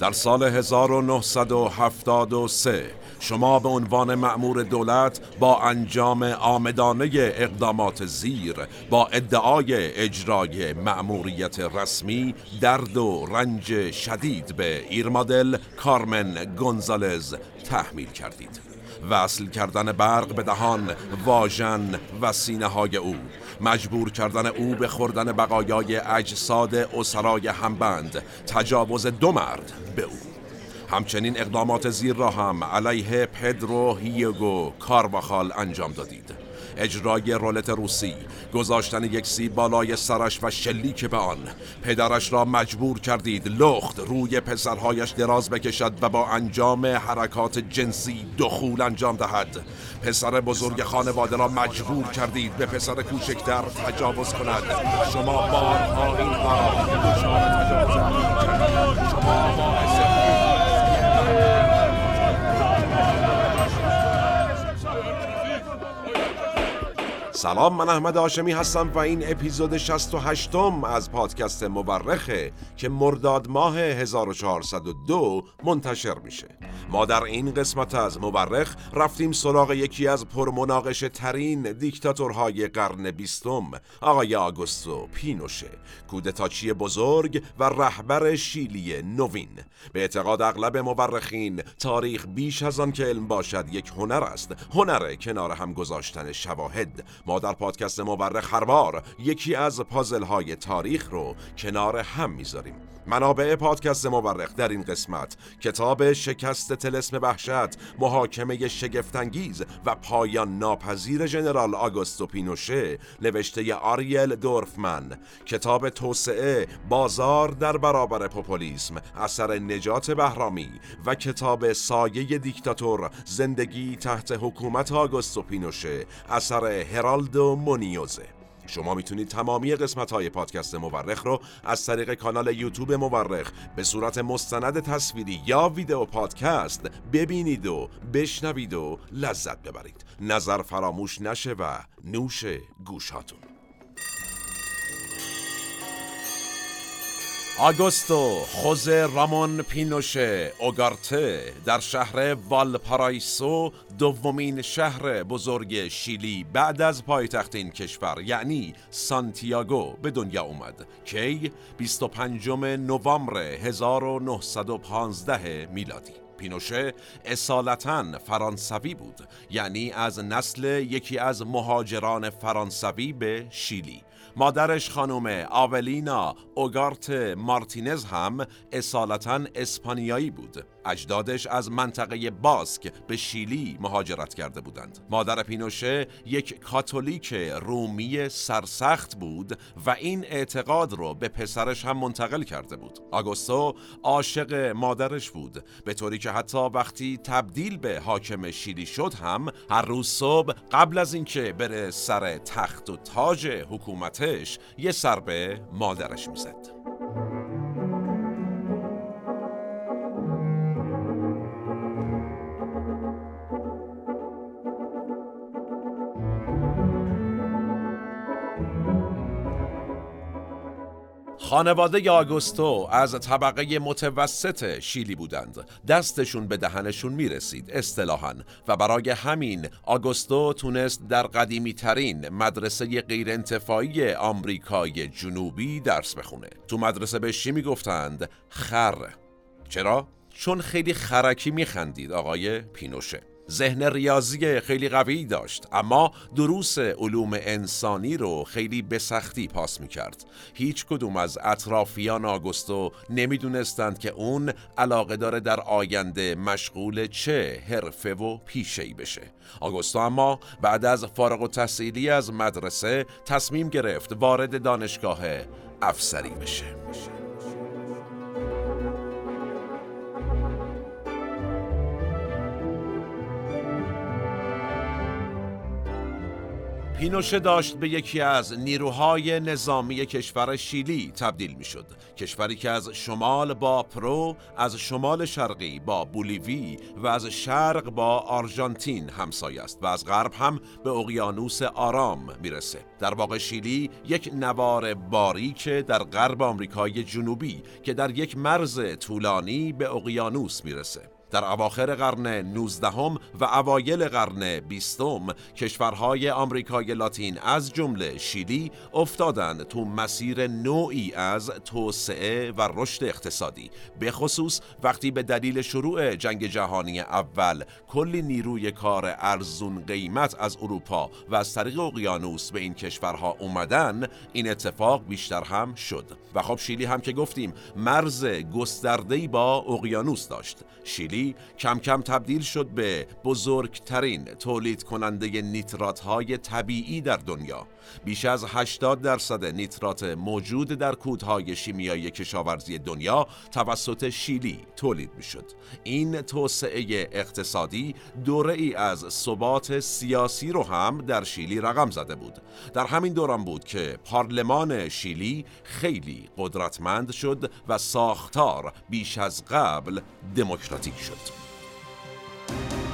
در سال 1973 شما به عنوان معمور دولت با انجام آمدانه اقدامات زیر با ادعای اجرای معموریت رسمی درد و رنج شدید به ایرمادل کارمن گونزالز تحمیل کردید. وصل کردن برق به دهان واژن و سینه های او مجبور کردن او به خوردن بقایای اجساد اسرای همبند تجاوز دو مرد به او. همچنین اقدامات زیر را هم علیه پدرو هیگو کارواخال انجام دادید. اجرای رولت روسی گذاشتن یک سیب بالای سرش و شلیک به آن. پدرش را مجبور کردید لخت روی پسرهایش دراز بکشد و با انجام حرکات جنسی دخول انجام دهد. پسر بزرگ خانواده را مجبور کردید به پسر کوچکتر تجاوز کند. شما بارها این تجاوز شما سلام من احمد آشمی هستم و این اپیزود 68 م از پادکست مورخه که مرداد ماه 1402 منتشر میشه. ما در این قسمت از مورخ رفتیم سراغ یکی از پرمناقشه ترین دیکتاتورهای قرن بیستم آقای آگوستو پینوشه. کودتاچی بزرگ و رهبر شیلی نوین. به اعتقاد اغلب مورخین تاریخ بیش از آن که علم باشد یک هنر است. هنر کنار هم گذاشتن شواهد. ما در پادکست مورخ هر بار یکی از پازل های تاریخ رو کنار هم می‌ذاریم. منابع پادکست مورخ در این قسمت کتاب شکست تلسم وحشت محاکمه شگفتانگیز و پایان ناپذیر ژنرال آگوستو پینوشه نوشته آریل دورفمن. کتاب توسعه بازار در برابر پوپولیسم اثر نجات بهرامی و کتاب سایه دیکتاتور زندگی تحت حکومت آگوستو پینوشه اثر هرالدو مونیوزه. شما می‌تونید تمامی قسمت های پادکست مورخ رو از طریق کانال یوتیوب مورخ به صورت مستند تصویری یا ویدیو پادکست ببینید و بشنوید و لذت ببرید. نظر فراموش نشه و نوش گوشاتون. آگوستو خوزه رامون پینوشه اوگارته در شهر والپارایسو دومین شهر بزرگ شیلی بعد از پایتخت این کشور یعنی سانتیاگو به دنیا اومد کی 25 نوامبر 1915 میلادی. پینوشه اصالتا فرانسوی بود یعنی از نسل یکی از مهاجران فرانسوی به شیلی. مادرش خانم آولینا اوگارت مارتینز هم اصالتا اسپانیایی بود. اجدادش از منطقه باسک به شیلی مهاجرت کرده بودند. مادر پینوشه یک کاتولیک رومی سرسخت بود و این اعتقاد رو به پسرش هم منتقل کرده بود. آگوستو عاشق مادرش بود به طوری که حتی وقتی تبدیل به حاکم شیلی شد هم هر روز صبح قبل از اینکه بره سر تخت و تاج حکومتش یه سر به مادرش می‌زد. خانواده آگوستو از طبقه متوسط شیلی بودند. دستشون به دهنشون می‌رسید اصطلاحا. و برای همین آگوستو تونست در قدیمی ترین مدرسه غیر انتفاعی آمریکای جنوبی درس بخونه. تو مدرسه به چی می‌گفتند؟ خر. چرا؟ چون خیلی خرکی میخندید آقای پینوشه. ذهن ریاضی خیلی قوی داشت اما دروس علوم انسانی رو خیلی به سختی پاس می کرد هیچ کدوم از اطرافیان آگوستو نمی‌دونستند که اون علاقه داره در آینده مشغول چه حرفه و پیشهی بشه. آگوستو اما بعد از فارغ و تحصیلی از مدرسه تصمیم گرفت وارد دانشگاه افسری بشه. پینوشه داشت به یکی از نیروهای نظامی کشور شیلی تبدیل می شد کشوری که از شمال با پرو از شمال شرقی با بولیوی و از شرق با آرژانتین همسایه است و از غرب هم به اقیانوس آرام می‌رسه. در واقع شیلی یک نوار باریک در غرب آمریکای جنوبی که در یک مرز طولانی به اقیانوس می‌رسه. در اواخر قرن 19 و اوایل قرن 20 کشورهای آمریکای لاتین از جمله شیلی افتادند تو مسیر نوعی از توسعه و رشد اقتصادی. به خصوص وقتی به دلیل شروع جنگ جهانی اول کلی نیروی کار ارزون قیمت از اروپا و از طریق اقیانوس به این کشورها اومدن این اتفاق بیشتر هم شد. و خب شیلی هم که گفتیم مرز گسترده‌ای با اقیانوس داشت. شیلی کم کم تبدیل شد به بزرگترین تولید کننده نیترات های طبیعی در دنیا. بیش از 80 درصد نیترات موجود در کودهای شیمیایی کشاورزی دنیا توسط شیلی تولید می شد. این توسعه اقتصادی دوره ای از ثبات سیاسی رو هم در شیلی رقم زده بود. در همین دوران بود که پارلمان شیلی خیلی قدرتمند شد و ساختار بیش از قبل دموکراتیک شد. It.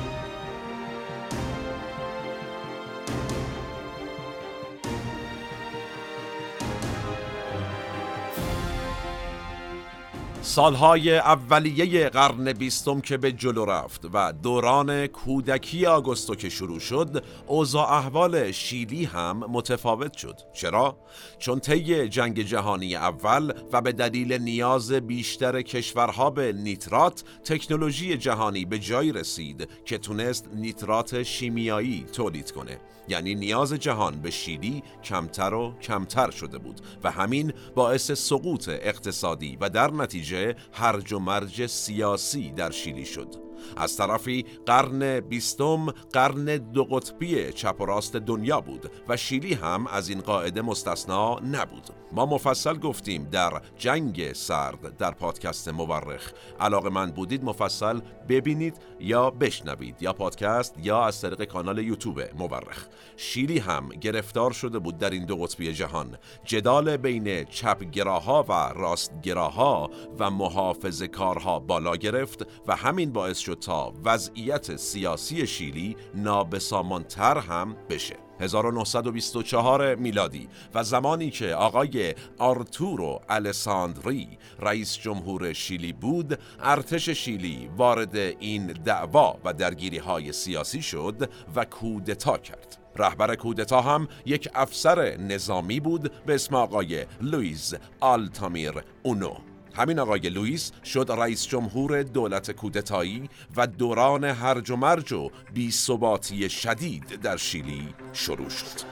سالهای اولیه قرن بیستم که به جلو رفت و دوران کودکی آگوستو که شروع شد اوضاع احوال شیلی هم متفاوت شد چرا؟ چون طی جنگ جهانی اول و به دلیل نیاز بیشتر کشورها به نیترات تکنولوژی جهانی به جایی رسید که تونست نیترات شیمیایی تولید کنه یعنی نیاز جهان به شیلی کمتر و کمتر شده بود و همین باعث سقوط اقتصادی و در نتیجه هرج و مرج سیاسی در شیلی شد. از طرفی قرن بیستم قرن دو قطبی چپ و راست دنیا بود و شیلی هم از این قاعده مستثنا نبود. ما مفصل گفتیم در جنگ سرد در پادکست مورخ. علاقه من بودید مفصل ببینید یا بشنوید یا پادکست یا از طریق کانال یوتیوب مورخ. شیلی هم گرفتار شده بود در این دو قطبی جهان. جدال بین چپگراها و راستگراها و محافظ کارها بالا گرفت و همین باعث شد تا وضعیت سیاسی شیلی نابسامانتر هم بشه. 1924 میلادی و زمانی که آقای آرتورو الساندری رئیس جمهور شیلی بود ارتش شیلی وارد این دعوا و درگیری های سیاسی شد و کودتا کرد. رهبر کودتا هم یک افسر نظامی بود به اسم آقای لویز آلتامیر اونو. همین آقای لوئیس شد رئیس جمهور دولت کودتایی و دوران هرج و مرج و بی‌ثباتی شدید در شیلی شروع شد.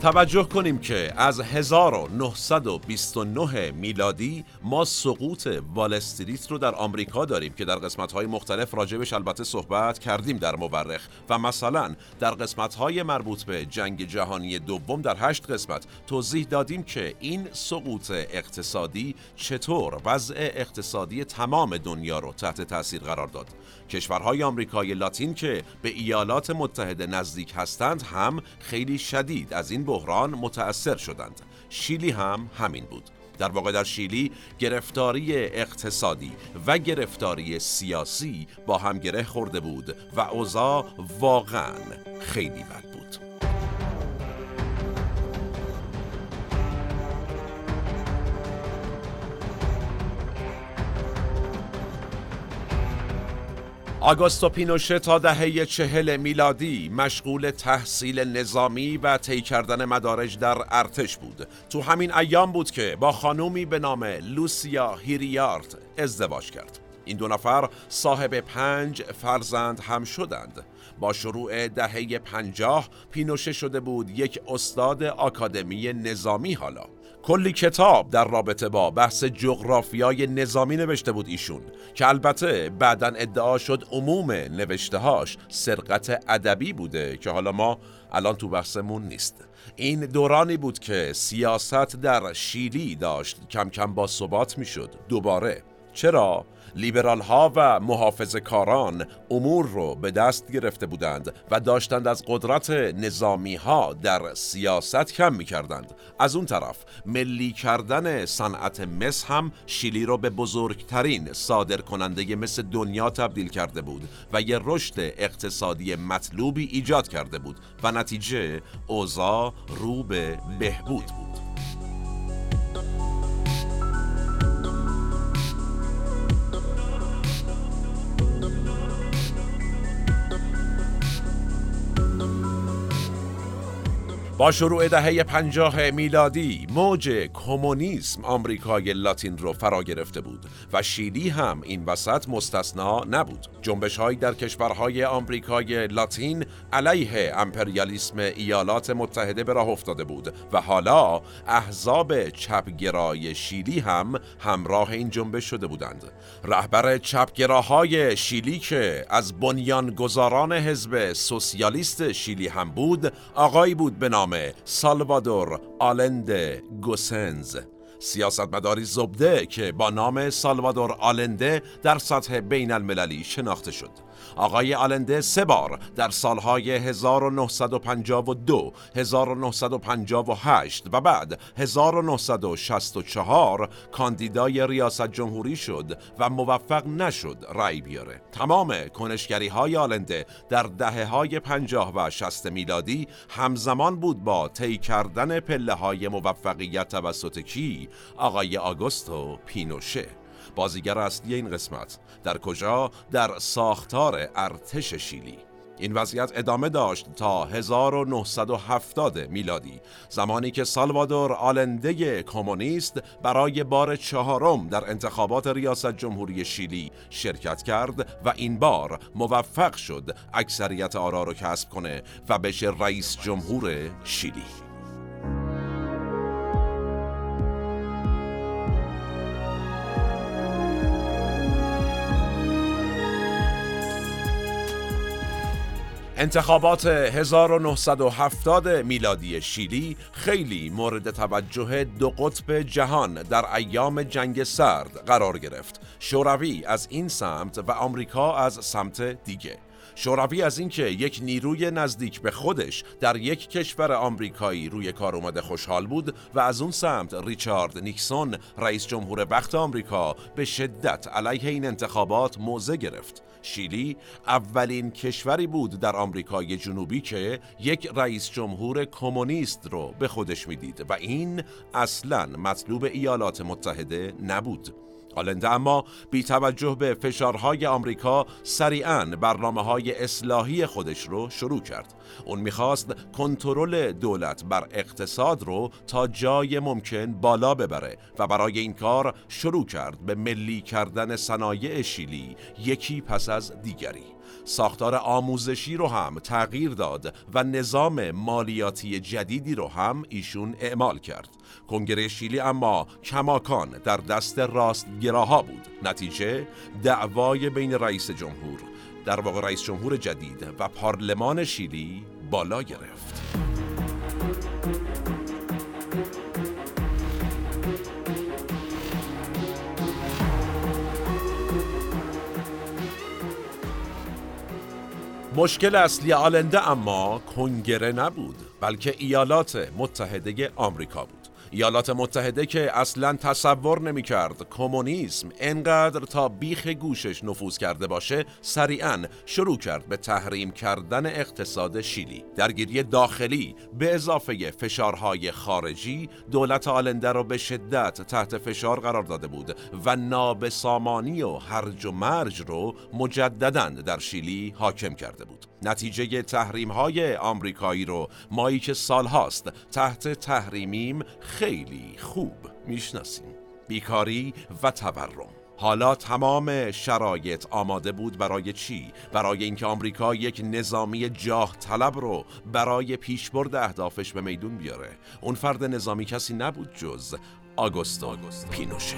توجه کنیم که از 1929 میلادی ما سقوط والستریت رو در آمریکا داریم که در قسمت‌های مختلف راجبش البته صحبت کردیم در مورخ. و مثلا در قسمت‌های مربوط به جنگ جهانی دوم در هشت قسمت توضیح دادیم که این سقوط اقتصادی چطور وضع اقتصادی تمام دنیا رو تحت تاثیر قرار داد. کشورهای آمریکای لاتین که به ایالات متحده نزدیک هستند هم خیلی شدید. از این بحران متأثر شدند. شیلی هم همین بود. در واقع در شیلی گرفتاری اقتصادی و گرفتاری سیاسی با هم گره خورده بود و اوضاع واقعا خیلی بد آگوستو پینوشه تا دهه چهل میلادی مشغول تحصیل نظامی و طی کردن مدارج در ارتش بود. تو همین ایام بود که با خانومی به نام لوسیا هیریارد ازدواج کرد. این دو نفر صاحب پنج فرزند هم شدند. با شروع دهه پنجاه پینوشه شده بود یک استاد آکادمی نظامی حالا. کلی کتاب در رابطه با بحث جغرافیای نظامی نوشته بود ایشون که البته بعدا ادعا شد عموم نوشتههاش سرقت ادبی بوده که حالا ما الان تو بحثمون نیست. این دورانی بود که سیاست در شیلی داشت کم کم با ثبات می‌شد دوباره. چرا؟ لیبرال ها و محافظ کاران امور رو به دست گرفته بودند و داشتند از قدرت نظامی ها در سیاست کم می کردند. از اون طرف ملی کردن صنعت مس هم شیلی رو به بزرگترین صادر کننده مس دنیا تبدیل کرده بود و یه رشد اقتصادی مطلوبی ایجاد کرده بود و نتیجه اوضاع رو به بهبود بود. با شروع دهه پنجاه میلادی موج کمونیسم آمریکای لاتین رو فرا گرفته بود و شیلی هم این وسط مستثنا نبود. جنبش در کشورهای آمریکای لاتین علیه امپریالیسم ایالات متحده به راه افتاده بود و حالا احزاب چپگرای شیلی هم همراه این جنبش شده بودند. رهبر چپگراهای شیلی که از بنیانگذاران حزب سوسیالیست شیلی هم بود آقایی بود به نام نام سالوادور آلنده گوسنز. سیاستمداری زبده که با نام سالوادور آلنده در سطح بین المللی شناخته شد. آقای آلنده سه بار در سالهای 1952 1958 و بعد 1964 کاندیدای ریاست جمهوری شد و موفق نشد رأی بیاره. تمام کنشگری های آلنده در دهه های 50 و 60 میلادی همزمان بود با طی کردن پله های موفقیت توسط کی؟ آقای آگوستو پینوشه. بازیگر اصلی این قسمت در کجا؟ در ساختار ارتش شیلی. این وضعیت ادامه داشت تا 1970 میلادی زمانی که سالوادور آلنده کمونیست برای بار چهارم در انتخابات ریاست جمهوری شیلی شرکت کرد و این بار موفق شد اکثریت آرا را کسب کنه و بشه رئیس جمهور شیلی. انتخابات 1970 میلادی شیلی خیلی مورد توجه دو قطب جهان در ایام جنگ سرد قرار گرفت. شوروی از این سمت و آمریکا از سمت دیگه. شوروی از اینکه یک نیروی نزدیک به خودش در یک کشور آمریکایی روی کار اومده خوشحال بود و از اون سمت ریچارد نیکسون رئیس جمهور وقت آمریکا به شدت علیه این انتخابات موضع گرفت. شیلی اولین کشوری بود در آمریکای جنوبی که یک رئیس جمهور کمونیست رو به خودش می‌دید و این اصلا مطلوب ایالات متحده نبود. آلنده اما بی توجه به فشارهای آمریکا سریعا برنامه های اصلاحی خودش رو شروع کرد. اون می‌خواست کنترل دولت بر اقتصاد رو تا جای ممکن بالا ببره و برای این کار شروع کرد به ملی کردن صنایع شیلی یکی پس از دیگری. ساختار آموزشی رو هم تغییر داد و نظام مالیاتی جدیدی رو هم ایشون اعمال کرد. کنگره شیلی اما کماکان در دست راستگراها بود. نتیجه دعوای بین رئیس جمهور. در واقع رئیس جمهور جدید و پارلمان شیلی بالا گرفت. مشکل اصلی آلنده اما کنگره نبود بلکه ایالات متحده آمریکا بود. ایالات متحده که اصلا تصور نمی کرد کمونیسم انقدر تا بیخ گوشش نفوذ کرده باشه سریعا شروع کرد به تحریم کردن اقتصاد شیلی. درگیری داخلی به اضافه فشارهای خارجی دولت آلنده را به شدت تحت فشار قرار داده بود و نابسامانی و هرج و مرج رو مجددا در شیلی حاکم کرده بود. نتیجه تحریم های آمریکایی رو. مایی که سالهاست تحت تحریمیم خیلی خوب می‌شناسیم. بیکاری و تورم. حالا تمام شرایط آماده بود برای چی؟ برای اینکه آمریکا یک نظامی جاه طلب رو برای پیشبرد اهدافش به میدون بیاره. اون فرد نظامی کسی نبود جز آگوستو پینوشه.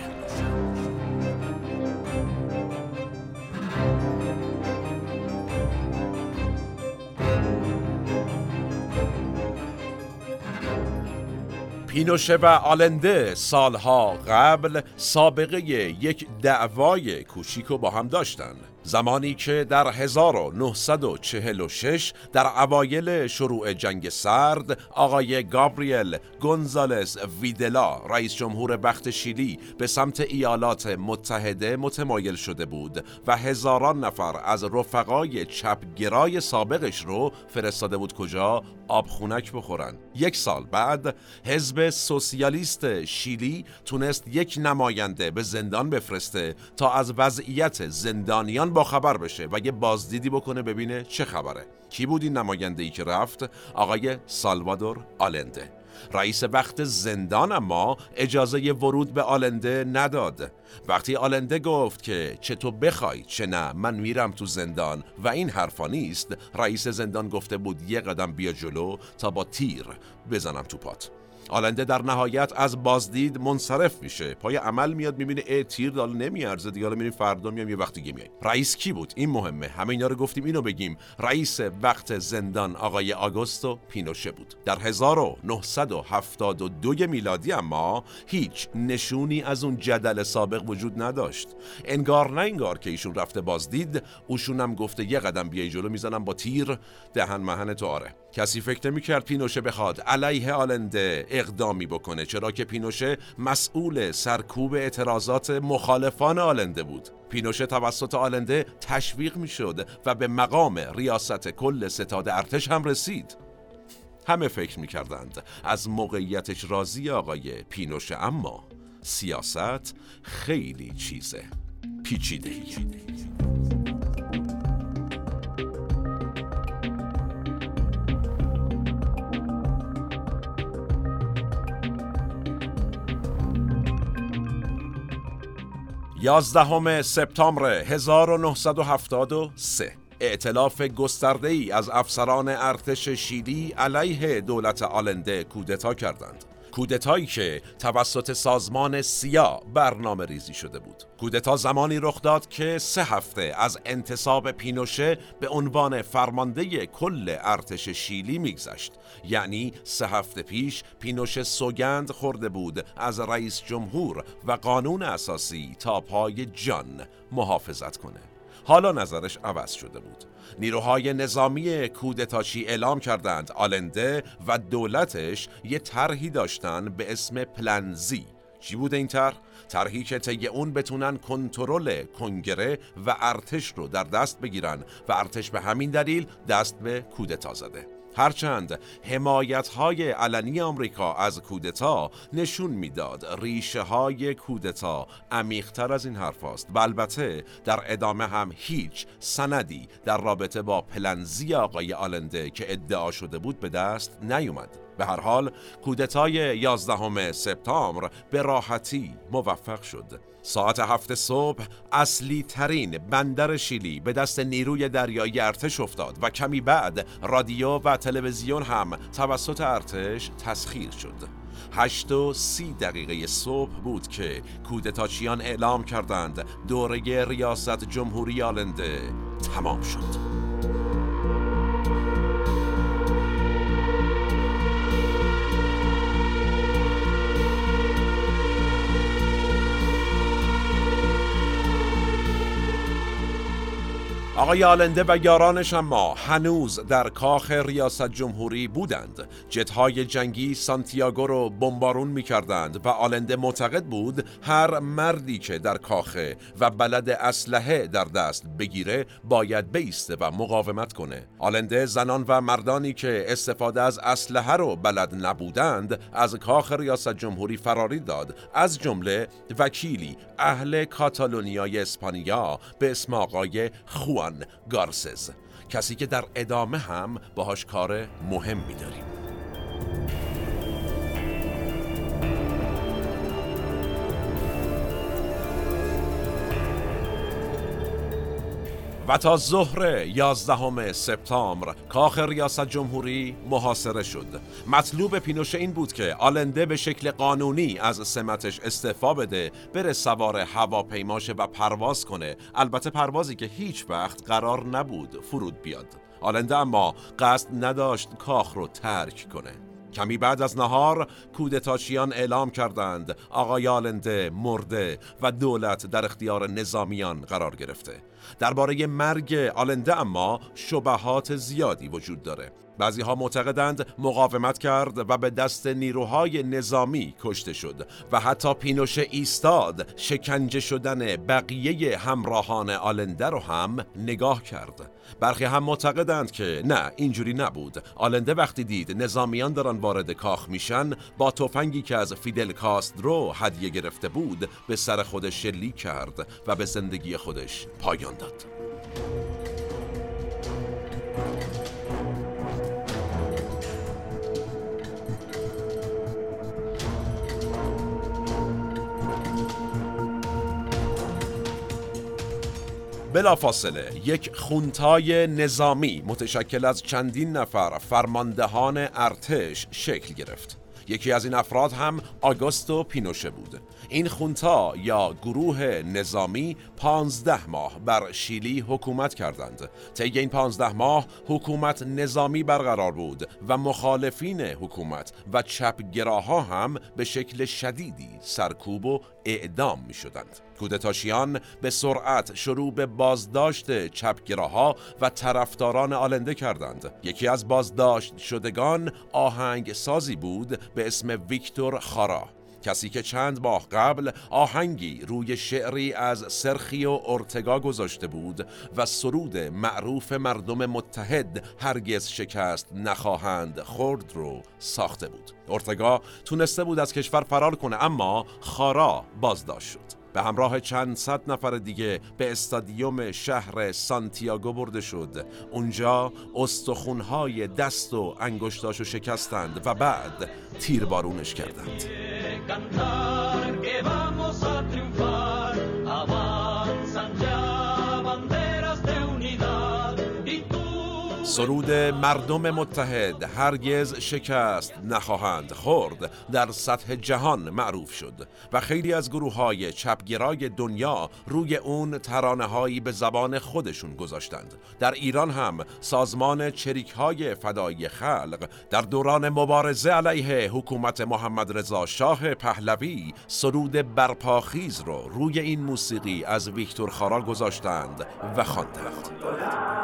پینوشه و آلنده سالها قبل سابقه یک دعوای کوچیک با هم داشتند. زمانی که در 1946 در اوایل شروع جنگ سرد آقای گابریل گونزالس ویدلا رئیس جمهور وقت شیلی به سمت ایالات متحده متمایل شده بود و هزاران نفر از رفقای چپگرای سابقش رو فرستاده بود کجا؟ آبخونک بخورن. یک سال بعد حزب سوسیالیست شیلی تونست یک نماینده به زندان بفرسته تا از وضعیت زندانیان با خبر بشه و یه بازدیدی بکنه ببینه چه خبره. کی بود این نماینده ای که رفت؟ آقای سالوادور آلنده. رئیس وقت زندان اما اجازه ورود به آلنده نداد. وقتی آلنده گفت که چه تو بخوای چه نه من میرم تو زندان و این حرفا نیست رئیس زندان گفته بود یه قدم بیا جلو تا با تیر بزنم تو پات. آلنده در نهایت از بازدید منصرف میشه. پای عمل میاد می‌بینه ای تیر دال نمیارزه دیگه. میریم فردا میام یه وقت دیگه رئیس کی بود؟ این مهمه. همه اینا رو گفتیم اینو بگیم. رئیس وقت زندان آقای آگوستو پینوشه بود. در 1972 میلادی اما هیچ نشونی از اون جدل سابق وجود نداشت. انگار نه انگار که ایشون رفته بازدید. اوشونم گفته یه قدم بیای جلو می‌زنم با تیر دهن مهن تو آره. کسی فکر نمی‌کرد پینوشه بخواد. علیه آلنده اقدامی بکنه چرا که پینوشه مسئول سرکوب اعتراضات مخالفان آلنده بود. پینوشه توسط آلنده تشویق می‌شد و به مقام ریاست کل ستاد ارتش هم رسید. همه فکر می‌کردند از موقعیتش راضی آقای پینوشه اما سیاست خیلی چیزه پیچیده یازدهم سپتامبر 1973 ائتلاف گسترده ای از افسران ارتش شیلی علیه دولت آلنده کودتا کردند. کودتایی که توسط سازمان سیا برنامه ریزی شده بود. کودتا زمانی رخ داد که سه هفته از انتصاب پینوشه به عنوان فرمانده کل ارتش شیلی میگذشت. یعنی سه هفته پیش پینوشه سوگند خورده بود از رئیس جمهور و قانون اساسی تا پای جان محافظت کنه. حالا نظرش عوض شده بود. نیروهای نظامی کودتاشی اعلام کردند آلنده و دولتش یه طرحی داشتن به اسم پلنزی چی بود این طرح؟ طرحی که طی اون بتونن کنترل کنگره و ارتش رو در دست بگیرن و ارتش به همین دلیل دست به کودتا زده هرچند حمایت های علنی آمریکا از کودتا نشون می‌داد. ریشه های کودتا عمیقتر از این حرف است و البته در ادامه هم هیچ سندی در رابطه با پلنزی آقای آلنده که ادعا شده بود به دست نیومد. به هر حال کودتای 11 سپتامبر به راحتی موفق شد. ساعت هفت صبح اصلی ترین بندر شیلی به دست نیروی دریایی ارتش افتاد و کمی بعد رادیو و تلویزیون هم توسط ارتش تسخیر شد. هشت و سی دقیقه صبح بود که کودتاچیان اعلام کردند دوره ریاست جمهوری آلنده تمام شد. آقای آلنده و یارانش اما هنوز در کاخ ریاست جمهوری بودند. جتهای جنگی سانتیاگو رو بمبارون می کردند و آلنده معتقد بود هر مردی که در کاخه و بلد اسلحه در دست بگیره باید بیسته و مقاومت کنه. آلنده زنان و مردانی که استفاده از اسلحه رو بلد نبودند از کاخ ریاست جمهوری فراری داد. از جمله وکیلی اهل کاتالونیای اسپانیا به اسم آقای خوان گارسز. کسی که در ادامه هم باهاش کار مهمی داریم. و تا ظهر 11 سپتامبر کاخ ریاست جمهوری محاصره شد. مطلوب پینوشه این بود که آلنده به شکل قانونی از سمتش استعفا بده بره سوار هواپیماشه و پرواز کنه. البته پروازی که هیچ وقت قرار نبود فرود بیاد. آلنده اما قصد نداشت کاخ رو ترک کنه. کمی بعد از نهار کودتاچیان اعلام کردند آقای آلنده مرده و دولت در اختیار نظامیان قرار گرفته. درباره مرگ آلنده اما شبهات زیادی وجود داره. بعضی ها معتقدند مقاومت کرد و به دست نیروهای نظامی کشته شد و حتی پینوشه ایستاد شکنجه شدن بقیه همراهان آلنده رو هم نگاه کرد. برخی هم معتقدند که نه اینجوری نبود. آلنده وقتی دید نظامیان دارن وارد کاخ میشن با تفنگی که از فیدل کاسترو هدیه گرفته بود به سر خودش شلیک کرد و به زندگی خودش پایان داد. بلافاصله یک خونتای نظامی متشکل از چندین نفر فرماندهان ارتش شکل گرفت. یکی از این افراد هم آگوستو پینوشه بود. این خونتا یا گروه نظامی پانزده ماه بر شیلی حکومت کردند. طی این پانزده ماه حکومت نظامی برقرار بود و مخالفین حکومت و چپگراها هم به شکل شدیدی سرکوب و اعدام می شدند. کودتاشیان به سرعت شروع به بازداشت چپگراها و طرفداران آلنده کردند. یکی از بازداشت شدگان آهنگ سازی بود به اسم ویکتور خارا. کسی که چند ماه قبل آهنگی روی شعری از سرخی و ارتگا گذاشته بود و سرود معروف مردم متحد هرگز شکست نخواهند خورد رو ساخته بود. ارتگا تونسته بود از کشور فرار کنه اما خارا بازداشت شد. به همراه چند صد نفر دیگه به استادیوم شهر سانتیاگو برده شد. اونجا استخونهای دست و انگشتاشو شکستند و بعد تیربارونش کردند. سرود مردم متحد هرگز شکست نخواهند خورد. در سطح جهان معروف شد و خیلی از گروه های چپگرای دنیا روی اون ترانه هایی به زبان خودشون گذاشتند. در ایران هم سازمان چریک های فدایی خلق در دوران مبارزه علیه حکومت محمد رضا شاه پهلوی سرود برپاخیز رو روی این موسیقی از ویکتور خارا گذاشتند و خواندند.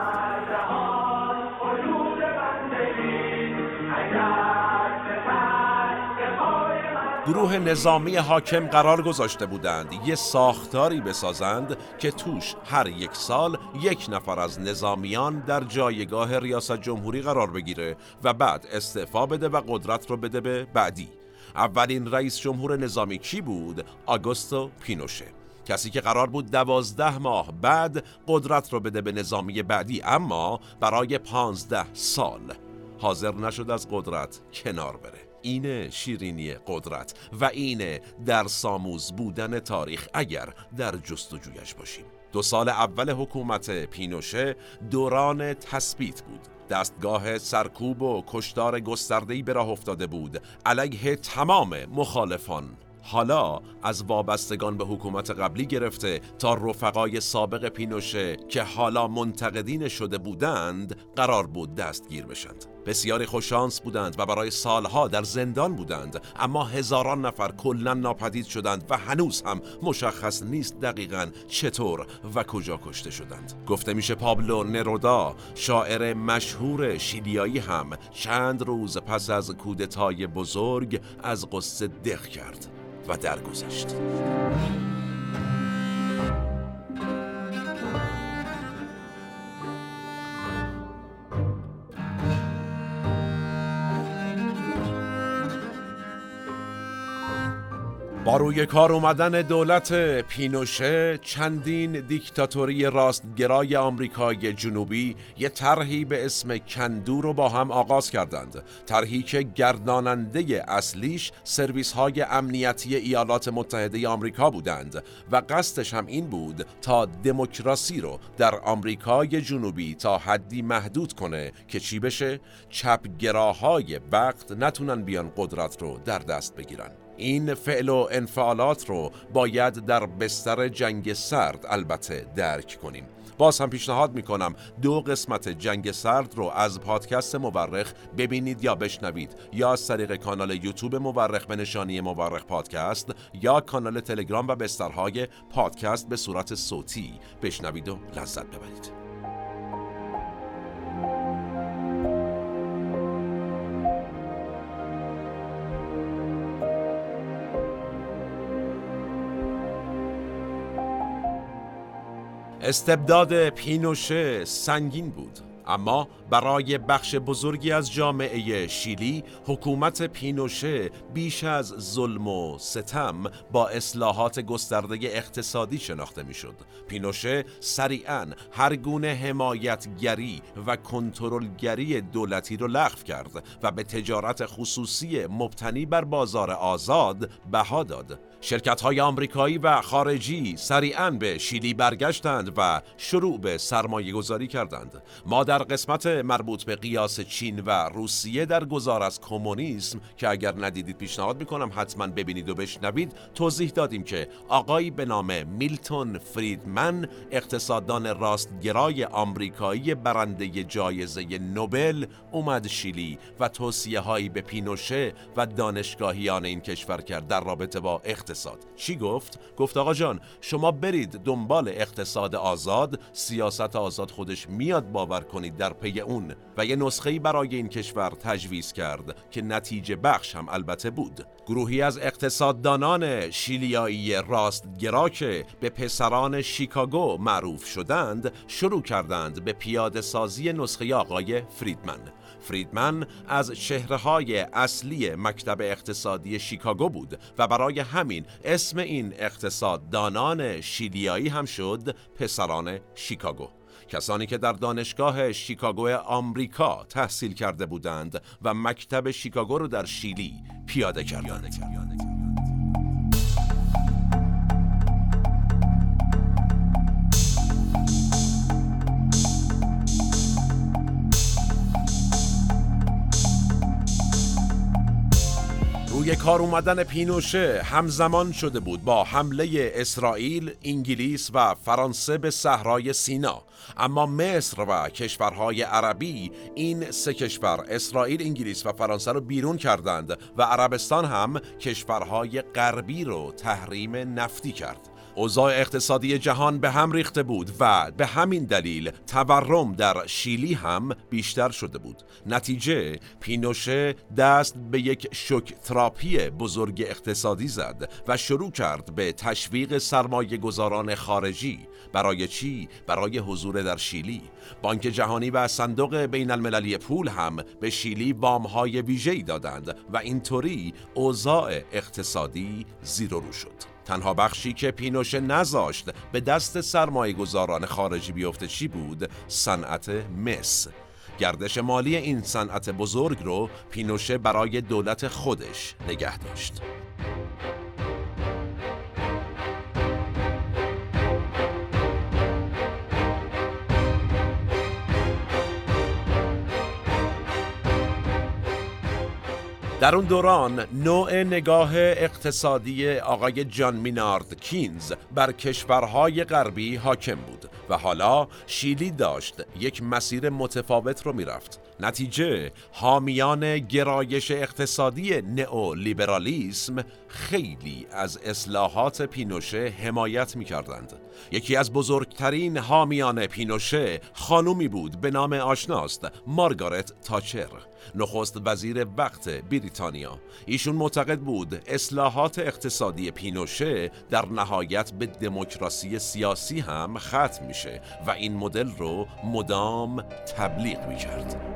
گروه نظامی حاکم قرار گذاشته بودند یه ساختاری بسازند که توش هر یک سال یک نفر از نظامیان در جایگاه ریاست جمهوری قرار بگیره و بعد استعفا بده و قدرت رو بده به بعدی. اولین رئیس جمهور نظامی کی بود؟ آگوستو پینوشه. کسی که قرار بود دوازده ماه بعد قدرت رو بده به نظامی بعدی اما برای پانزده سال حاضر نشد از قدرت کنار بره. اینه شیرینی قدرت و اینه در ساموز بودن تاریخ اگر در جستجویش باشیم. دو سال اول حکومت پینوشه دوران تثبیت بود. دستگاه سرکوب و کشتار گستردهی به راه افتاده بود. علیه تمام مخالفان. حالا از وابستگان به حکومت قبلی گرفته تا رفقای سابق پینوشه که حالا منتقدین شده بودند قرار بود دستگیر بشند. بسیاری خوششانس بودند و برای سالها در زندان بودند اما هزاران نفر کلا ناپدید شدند و هنوز هم مشخص نیست دقیقا چطور و کجا کشته شدند. گفته میشه پابلو نرودا شاعر مشهور شیلیایی هم چند روز پس از کودتای بزرگ از قصه دق کرد. و درگذشت. روی کار اومدن دولت پینوشه چندین دیکتاتوری راستگرای آمریکای جنوبی یه طرحی به اسم کندو رو با هم آغاز کردند. طرحی که گرداننده اصلیش سرویس های امنیتی ایالات متحده آمریکا بودند و قصدش هم این بود تا دموکراسی رو در آمریکای جنوبی تا حدی محدود کنه که چی بشه؟ چپگراهای وقت نتونن بیان قدرت رو در دست بگیرن. این فعل و انفعالات رو باید در بستر جنگ سرد البته درک کنیم. باز هم پیشنهاد می‌کنم دو قسمت جنگ سرد رو از پادکست مورخ ببینید یا بشنوید یا از طریق کانال یوتیوب مورخ به نشانی مورخ پادکست یا کانال تلگرام و بسترهای پادکست به صورت صوتی بشنوید و لذت ببرید. استبداد پینوشه سنگین بود اما برای بخش بزرگی از جامعه شیلی حکومت پینوشه بیش از ظلم و ستم با اصلاحات گسترده اقتصادی شناخته می‌شد. پینوشه سریعا هر گونه حمایتگری و کنترلگری دولتی را لغو کرد و به تجارت خصوصی مبتنی بر بازار آزاد بها داد. شرکت های آمریکایی و خارجی سریعا به شیلی برگشتند و شروع به سرمایه گذاری کردند. ما در قسمت مربوط به قیاس چین و روسیه در گذار از کمونیسم که اگر ندیدید پیشنهاد می‌کنم حتما ببینید و بشنوید توضیح دادیم که آقایی به نام میلتون فریدمن اقتصاددان راستگرای آمریکایی برنده جایزه نوبل اومد شیلی و توصیه هایی به پینوشه و دانشگاهیان این کشور کرد در رابطه با اقتصاد چی گفت؟ گفت آقا جان شما برید دنبال اقتصاد آزاد سیاست آزاد خودش میاد باور کنید در پی اون. و یه نسخه برای این کشور تجویز کرد که نتیجه بخش هم البته بود. گروهی از اقتصاددانان شیلیایی راستگرا که به پسران شیکاگو معروف شدند شروع کردند به پیاده سازی نسخه آقای فریدمن. فریدمن از شهرهای اصلی مکتب اقتصادی شیکاگو بود و برای همین اسم این اقتصاددانان شیلیایی هم شد پسران شیکاگو کسانی که در دانشگاه شیکاگو آمریکا تحصیل کرده بودند و مکتب شیکاگو رو در شیلی پیاده کردند. روی کار اومدن پینوشه همزمان شده بود با حمله اسرائیل، انگلیس و فرانسه به صحرای سینا. اما مصر و کشورهای عربی این سه کشور اسرائیل، انگلیس و فرانسه رو بیرون کردند و عربستان هم کشورهای غربی رو تحریم نفتی کرد. اوضاع اقتصادی جهان به هم ریخته بود و به همین دلیل تورم در شیلی هم بیشتر شده بود. نتیجه پینوشه دست به یک شک تراپی بزرگ اقتصادی زد و شروع کرد به تشویق سرمایه گذاران خارجی. برای چی؟ برای حضور در شیلی. بانک جهانی و صندوق بین المللی پول هم به شیلی وامهای ویژه‌ای دادند و اینطوری اوضاع اقتصادی زیر رو شد. تنها بخشی که پینوشه نذاشت به دست سرمایه گذاران خارجی بیفته چی بود؟ صنعت مس گردش مالی این صنعت بزرگ رو پینوشه برای دولت خودش نگه داشت. در اون دوران نوع نگاه اقتصادی آقای جان مینارد کینز بر کشورهای غربی حاکم بود و حالا شیلی داشت یک مسیر متفاوت رو می‌رفت نتیجه حامیان گرایش اقتصادی نئولیبرالیسم خیلی از اصلاحات پینوشه حمایت می کردند. یکی از بزرگترین حامیان پینوشه خانومی بود به نام آشناست مارگارت تاچر نخست وزیر وقت بریتانیا. ایشون معتقد بود اصلاحات اقتصادی پینوشه در نهایت به دموکراسی سیاسی هم ختم میشه و این مدل رو مدام تبلیغ می‌کرد.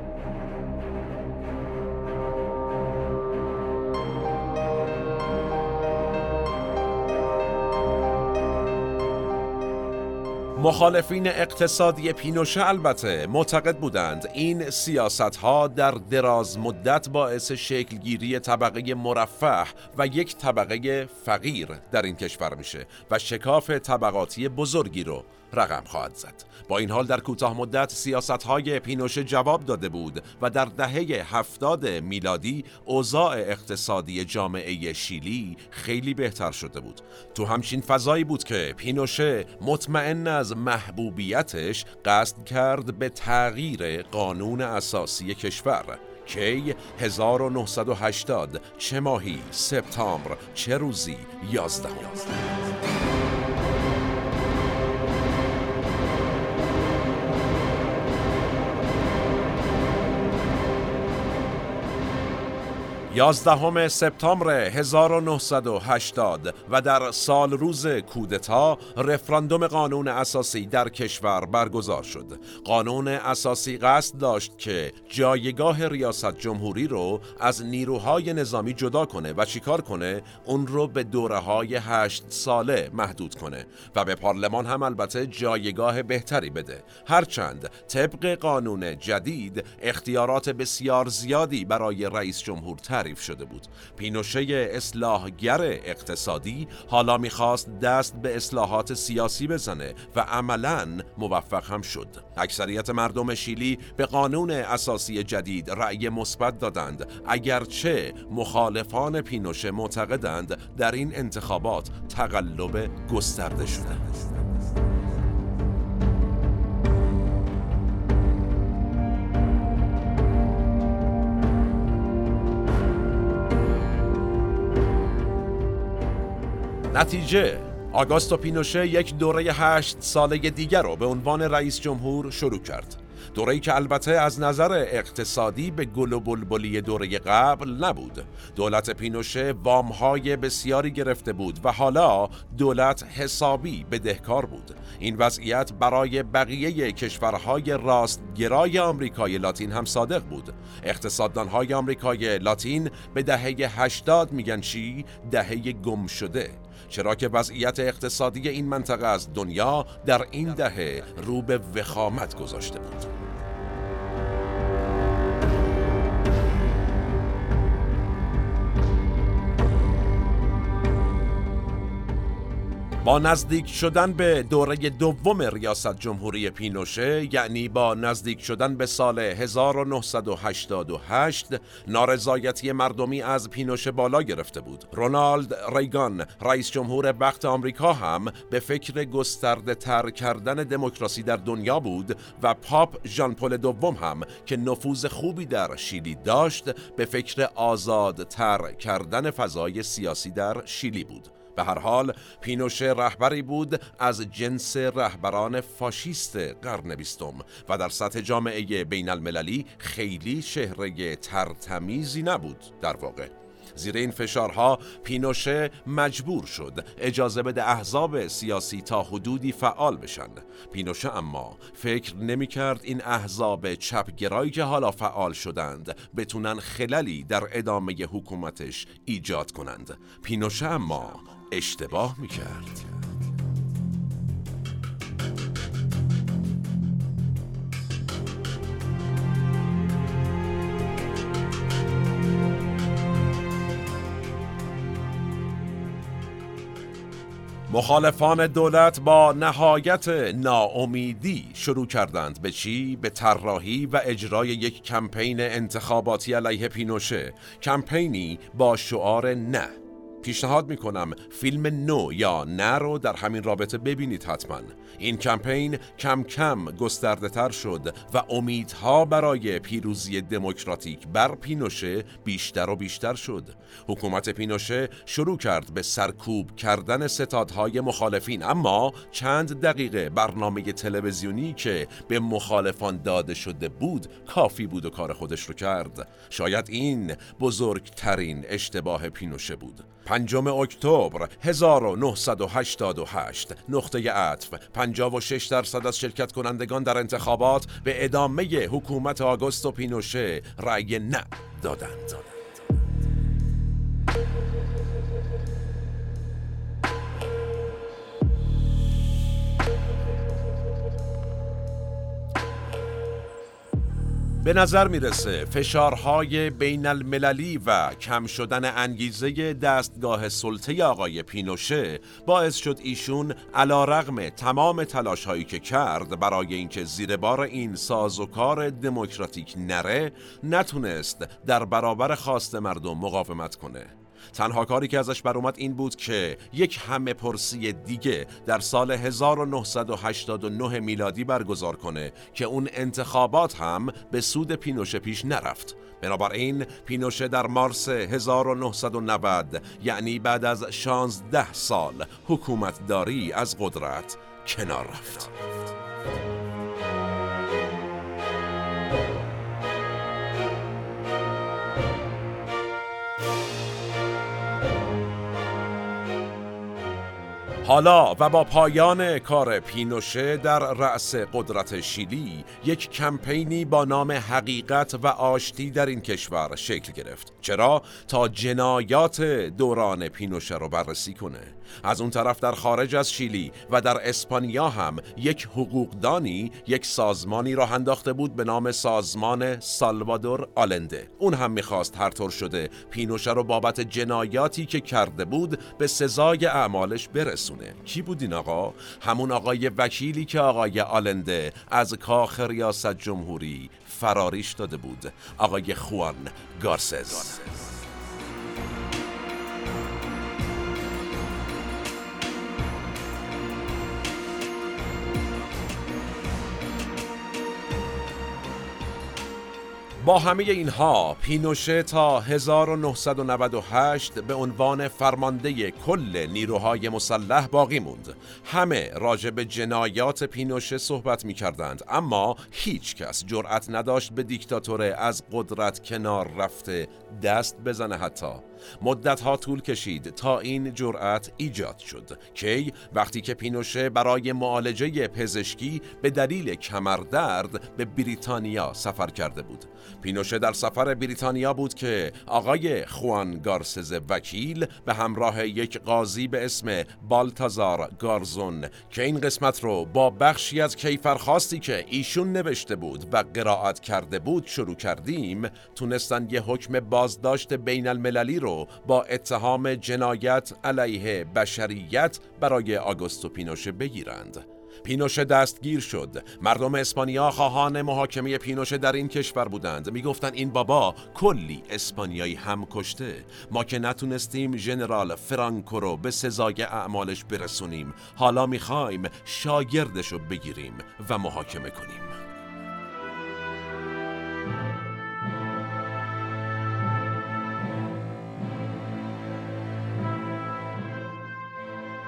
مخالفین اقتصادی پینوشه البته معتقد بودند این سیاست ها در دراز مدت باعث شکلگیری طبقه مرفه و یک طبقه فقیر در این کشور میشه و شکاف طبقاتی بزرگی رو رقم خواهد زد. با این حال در کوتاه مدت سیاست های پینوشه جواب داده بود و در دهه هفتاد میلادی اوضاع اقتصادی جامعه شیلی خیلی بهتر شده بود. تو همچین فضایی بود که پینوشه مطمئن از محبوبیتش قصد کرد به تغییر قانون اساسی کشور. کی 1980 چه ماهی؟ سپتامبر چه روزی؟ 11 یازدهم سپتامبر 1980 و در سال روز کودتا رفراندوم قانون اساسی در کشور برگزار شد. قانون اساسی قصد داشت که جایگاه ریاست جمهوری رو از نیروهای نظامی جدا کنه و چیکار کنه اون رو به دوره های هشت ساله محدود کنه و به پارلمان هم البته جایگاه بهتری بده. هرچند طبق قانون جدید اختیارات بسیار زیادی برای رئیس جمهور تعریف شده بود. پینوشه اصلاحگر اقتصادی حالا می‌خواست دست به اصلاحات سیاسی بزنه و عملا موفق هم شد. اکثریت مردم شیلی به قانون اساسی جدید رأی مثبت دادند اگرچه مخالفان پینوشه معتقدند در این انتخابات تقلب گسترده شده. نتیجه آگاستو پینوشه یک دوره هشت ساله دیگر رو به عنوان رئیس جمهور شروع کرد. دوره‌ای که البته از نظر اقتصادی به گل و بلبلی دوره قبل نبود. دولت پینوشه وامهای بسیاری گرفته بود و حالا دولت حسابی بدهکار بود. این وضعیت برای بقیه کشورهای راستگرای آمریکای لاتین هم صادق بود. اقتصاددانهای آمریکای لاتین به دهه 80 میگن چی؟ دهه گم شده چرا که وضعیت اقتصادی این منطقه از دنیا در این دهه رو به وخامت گذاشته بود. با نزدیک شدن به دوره دوم ریاست جمهوری پینوشه یعنی با نزدیک شدن به سال 1988 نارضایتی مردمی از پینوشه بالا گرفته بود. رونالد ریگان رئیس جمهور وقت آمریکا هم به فکر گسترده تر کردن دموکراسی در دنیا بود و پاپ ژان پل دوم هم که نفوذ خوبی در شیلی داشت به فکر آزادتر کردن فضای سیاسی در شیلی بود. به هر حال پینوشه رهبری بود از جنس رهبران فاشیست قرن بیستم و در سطح جامعه بین المللی خیلی شهره ترتمیزی نبود در واقع. زیر این فشارها پینوشه مجبور شد اجازه بده احزاب سیاسی تا حدودی فعال بشن. پینوشه اما فکر نمی کرد این احزاب چپگرایی که حالا فعال شدند بتونن خللی در ادامه حکومتش ایجاد کنند. پینوشه اما اشتباه می‌کرد. مخالفان دولت با نهایت ناامیدی شروع کردند به چی؟ به طراحی و اجرای یک کمپین انتخاباتی علیه پینوشه. کمپینی با شعار نه. پیشنهاد می‌کنم فیلم نو یا نه رو در همین رابطه ببینید حتما. این کمپین کم کم گسترده تر شد و امیدها برای پیروزی دموکراتیک بر پینوشه بیشتر و بیشتر شد. حکومت پینوشه شروع کرد به سرکوب کردن ستادهای مخالفین اما چند دقیقه برنامه تلویزیونی که به مخالفان داده شده بود کافی بود و کار خودش رو کرد. شاید این بزرگترین اشتباه پینوشه بود. پنجم اکتبر 1988 نقطه عطف 56 درصد از شرکت کنندگان در انتخابات به ادامه حکومت آگوستو پینوشه رأی نه دادند. به نظر می‌رسه فشارهای بین المللی و کم شدن انگیزه دستگاه سلطه آقای پینوشه باعث شد ایشون علا رغم تمام تلاش هایی که کرد برای اینکه زیر بار این سازوکار دموکراتیک نره نتونست در برابر خواست مردم مقاومت کنه. تنها کاری که ازش بر اومد این بود که یک همه پرسی دیگه در سال 1989 میلادی برگزار کنه که اون انتخابات هم به سود پینوشه پیش نرفت بنابراین پینوشه در مارس 1990 یعنی بعد از 16 سال حکومتداری از قدرت کنار رفت. حالا و با پایان کار پینوشه در رأس قدرت شیلی یک کمپینی با نام حقیقت و آشتی در این کشور شکل گرفت. چرا؟ تا جنایات دوران پینوشه رو بررسی کنه. از اون طرف در خارج از شیلی و در اسپانیا هم یک حقوقدانی یک سازمانی را انداخته بود به نام سازمان سالوادور آلنده. اون هم می‌خواست هر طور شده پینوشه رو بابت جنایاتی که کرده بود به سزای اعمالش برسونه. کی بود این آقا؟ همون آقای وکیلی که آقای آلنده از کاخ ریاست جمهوری فراریش داده بود. آقای خوان گارسز. با همه اینها پینوشه تا 1998 به عنوان فرمانده کل نیروهای مسلح باقی موند. همه راجع به جنایات پینوشه صحبت می کردند اما هیچ کس جرأت نداشت به دیکتاتور از قدرت کنار رفته دست بزنه حتی. مدت ها طول کشید تا این جرأت ایجاد شد. کی وقتی که پینوشه برای معالجه پزشکی به دلیل کمردرد به بریتانیا سفر کرده بود. پینوشه در سفر بریتانیا بود که آقای خوان گارسز وکیل به همراه یک قاضی به اسم بالتازار گارزون که این قسمت رو با بخشی از کیفرخواستی که ایشون نوشته بود و قرائت کرده بود شروع کردیم تونستن یه حکم بازداشت بین المللی رو با اتهام جنایت علیه بشریت برای آگوستو پینوشه بگیرند. پینوشه دستگیر شد. مردم اسپانیا خواهان محاکمه پینوشه در این کشور بودند. می‌گفتند این بابا کلی اسپانیایی هم کشته. ما که نتونستیم ژنرال فرانکو رو به سزای اعمالش برسونیم حالا می‌خوایم شاگردش رو بگیریم و محاکمه کنیم.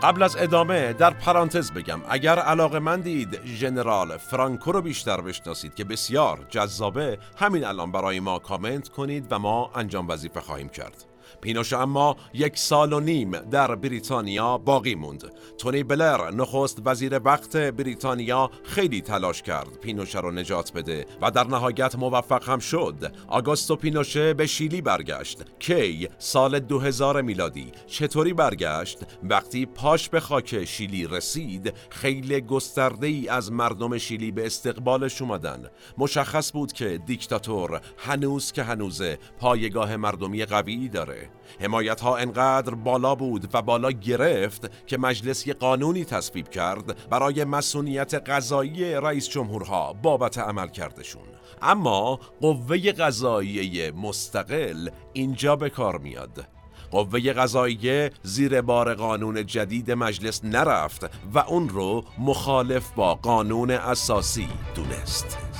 قبل از ادامه در پرانتز بگم اگر علاقه من دید ژنرال فرانکو رو بیشتر بشناسید که بسیار جذابه همین الان برای ما کامنت کنید و ما انجام وظیفه خواهیم کرد. پینوشه اما یک سال و نیم در بریتانیا باقی موند. تونی بلر نخست وزیر وقت بریتانیا خیلی تلاش کرد پینوشه رو نجات بده و در نهایت موفق هم شد. آگوستو پینوشه به شیلی برگشت. کی سال 2000 میلادی چطوری برگشت؟ وقتی پاش به خاک شیلی رسید خیلی گسترده ای از مردم شیلی به استقبالش اومدن. مشخص بود که دیکتاتور هنوز که هنوزه پایگاه مردمی قوی داره. حمایت ها انقدر بالا بود و بالا گرفت که مجلس یه قانونی تصویب کرد برای مسئولیت قضایی رئیس جمهورها بابت عمل کردشون اما قوه قضایی مستقل اینجا به کار میاد. قوه قضاییه زیر بار قانون جدید مجلس نرفت و اون رو مخالف با قانون اساسی دونست.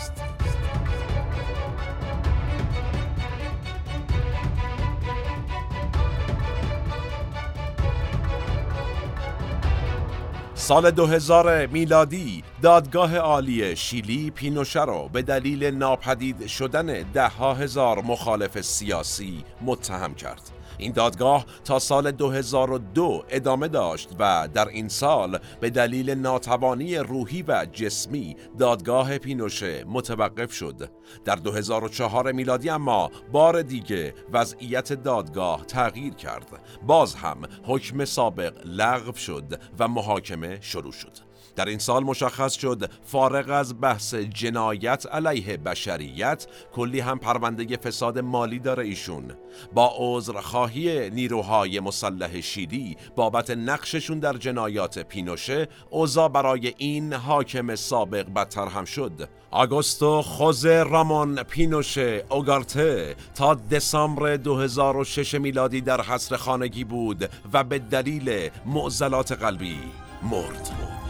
سال 2000 میلادی دادگاه عالی شیلی پینوشه را به دلیل ناپدید شدن ده ها هزار مخالف سیاسی متهم کرد. این دادگاه تا سال 2002 ادامه داشت و در این سال به دلیل ناتوانی روحی و جسمی دادگاه پینوشه متوقف شد. در 2004 میلادی اما بار دیگه وضعیت دادگاه تغییر کرد. باز هم حکم سابق لغو شد و محاکمه شروع شد. در این سال مشخص شد فارغ از بحث جنایت علیه بشریت کلی هم پرونده فساد مالی داره ایشون. با عذرخواهی نیروهای مسلح شیلی بابت نقششون در جنایات پینوشه اوضاع برای این حاکم سابق بدتر هم شد. آگوستو خوزه رامون پینوشه اوگارته تا دسامبر 2006 میلادی در حصر خانگی بود و به دلیل معضلات قلبی مرد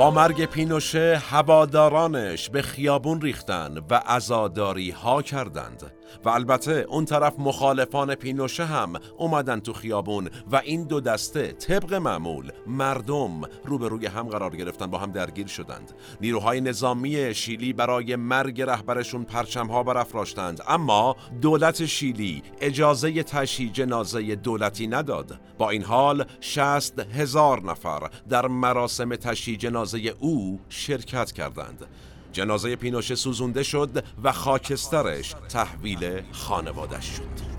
با مرگ پینوشه هوادارانش به خیابون ریختن و عزاداری ها کردند. و البته اون طرف مخالفان پینوشه هم اومدن تو خیابون و این دو دسته طبق معمول مردم روبروی هم قرار گرفتن با هم درگیر شدند. نیروهای نظامی شیلی برای مرگ رهبرشون پرچم ها برافراشتند. اما دولت شیلی اجازه تشییع جنازه دولتی نداد. با این حال شست هزار نفر در مراسم تشییع جنازه او شرکت کردند. جنازه پینوشه سوزونده شد و خاکسترش تحویل خانوادش شد.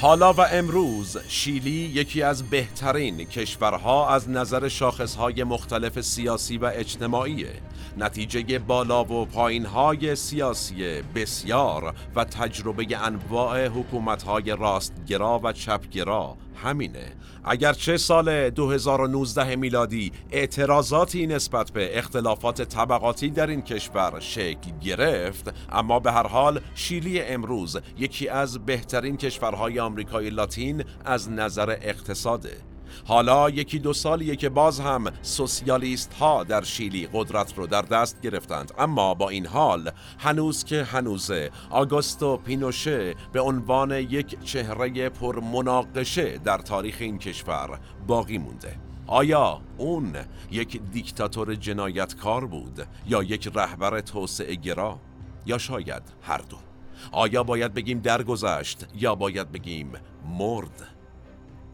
حالا و امروز شیلی یکی از بهترین کشورها از نظر شاخصهای مختلف سیاسی و اجتماعیه. نتیجه بالا و پایینهای سیاسی بسیار و تجربه انواع حکومتهای راستگرا و چپگرا همینه. اگرچه سال 2019 میلادی اعتراضاتی نسبت به اختلافات طبقاتی در این کشور شکل گرفت اما به هر حال شیلی امروز یکی از بهترین کشورهای آمریکای لاتین از نظر اقتصاده. حالا یکی دو سالیه که باز هم سوسیالیست ها در شیلی قدرت رو در دست گرفتند. اما با این حال هنوز که هنوزه آگوستو پینوشه به عنوان یک چهره پر مناقشه در تاریخ این کشور باقی مونده. آیا اون یک دیکتاتور جنایتکار بود یا یک رهبر توسعه گرا؟ یا شاید هر دو. آیا باید بگیم درگذشت یا باید بگیم مرد؟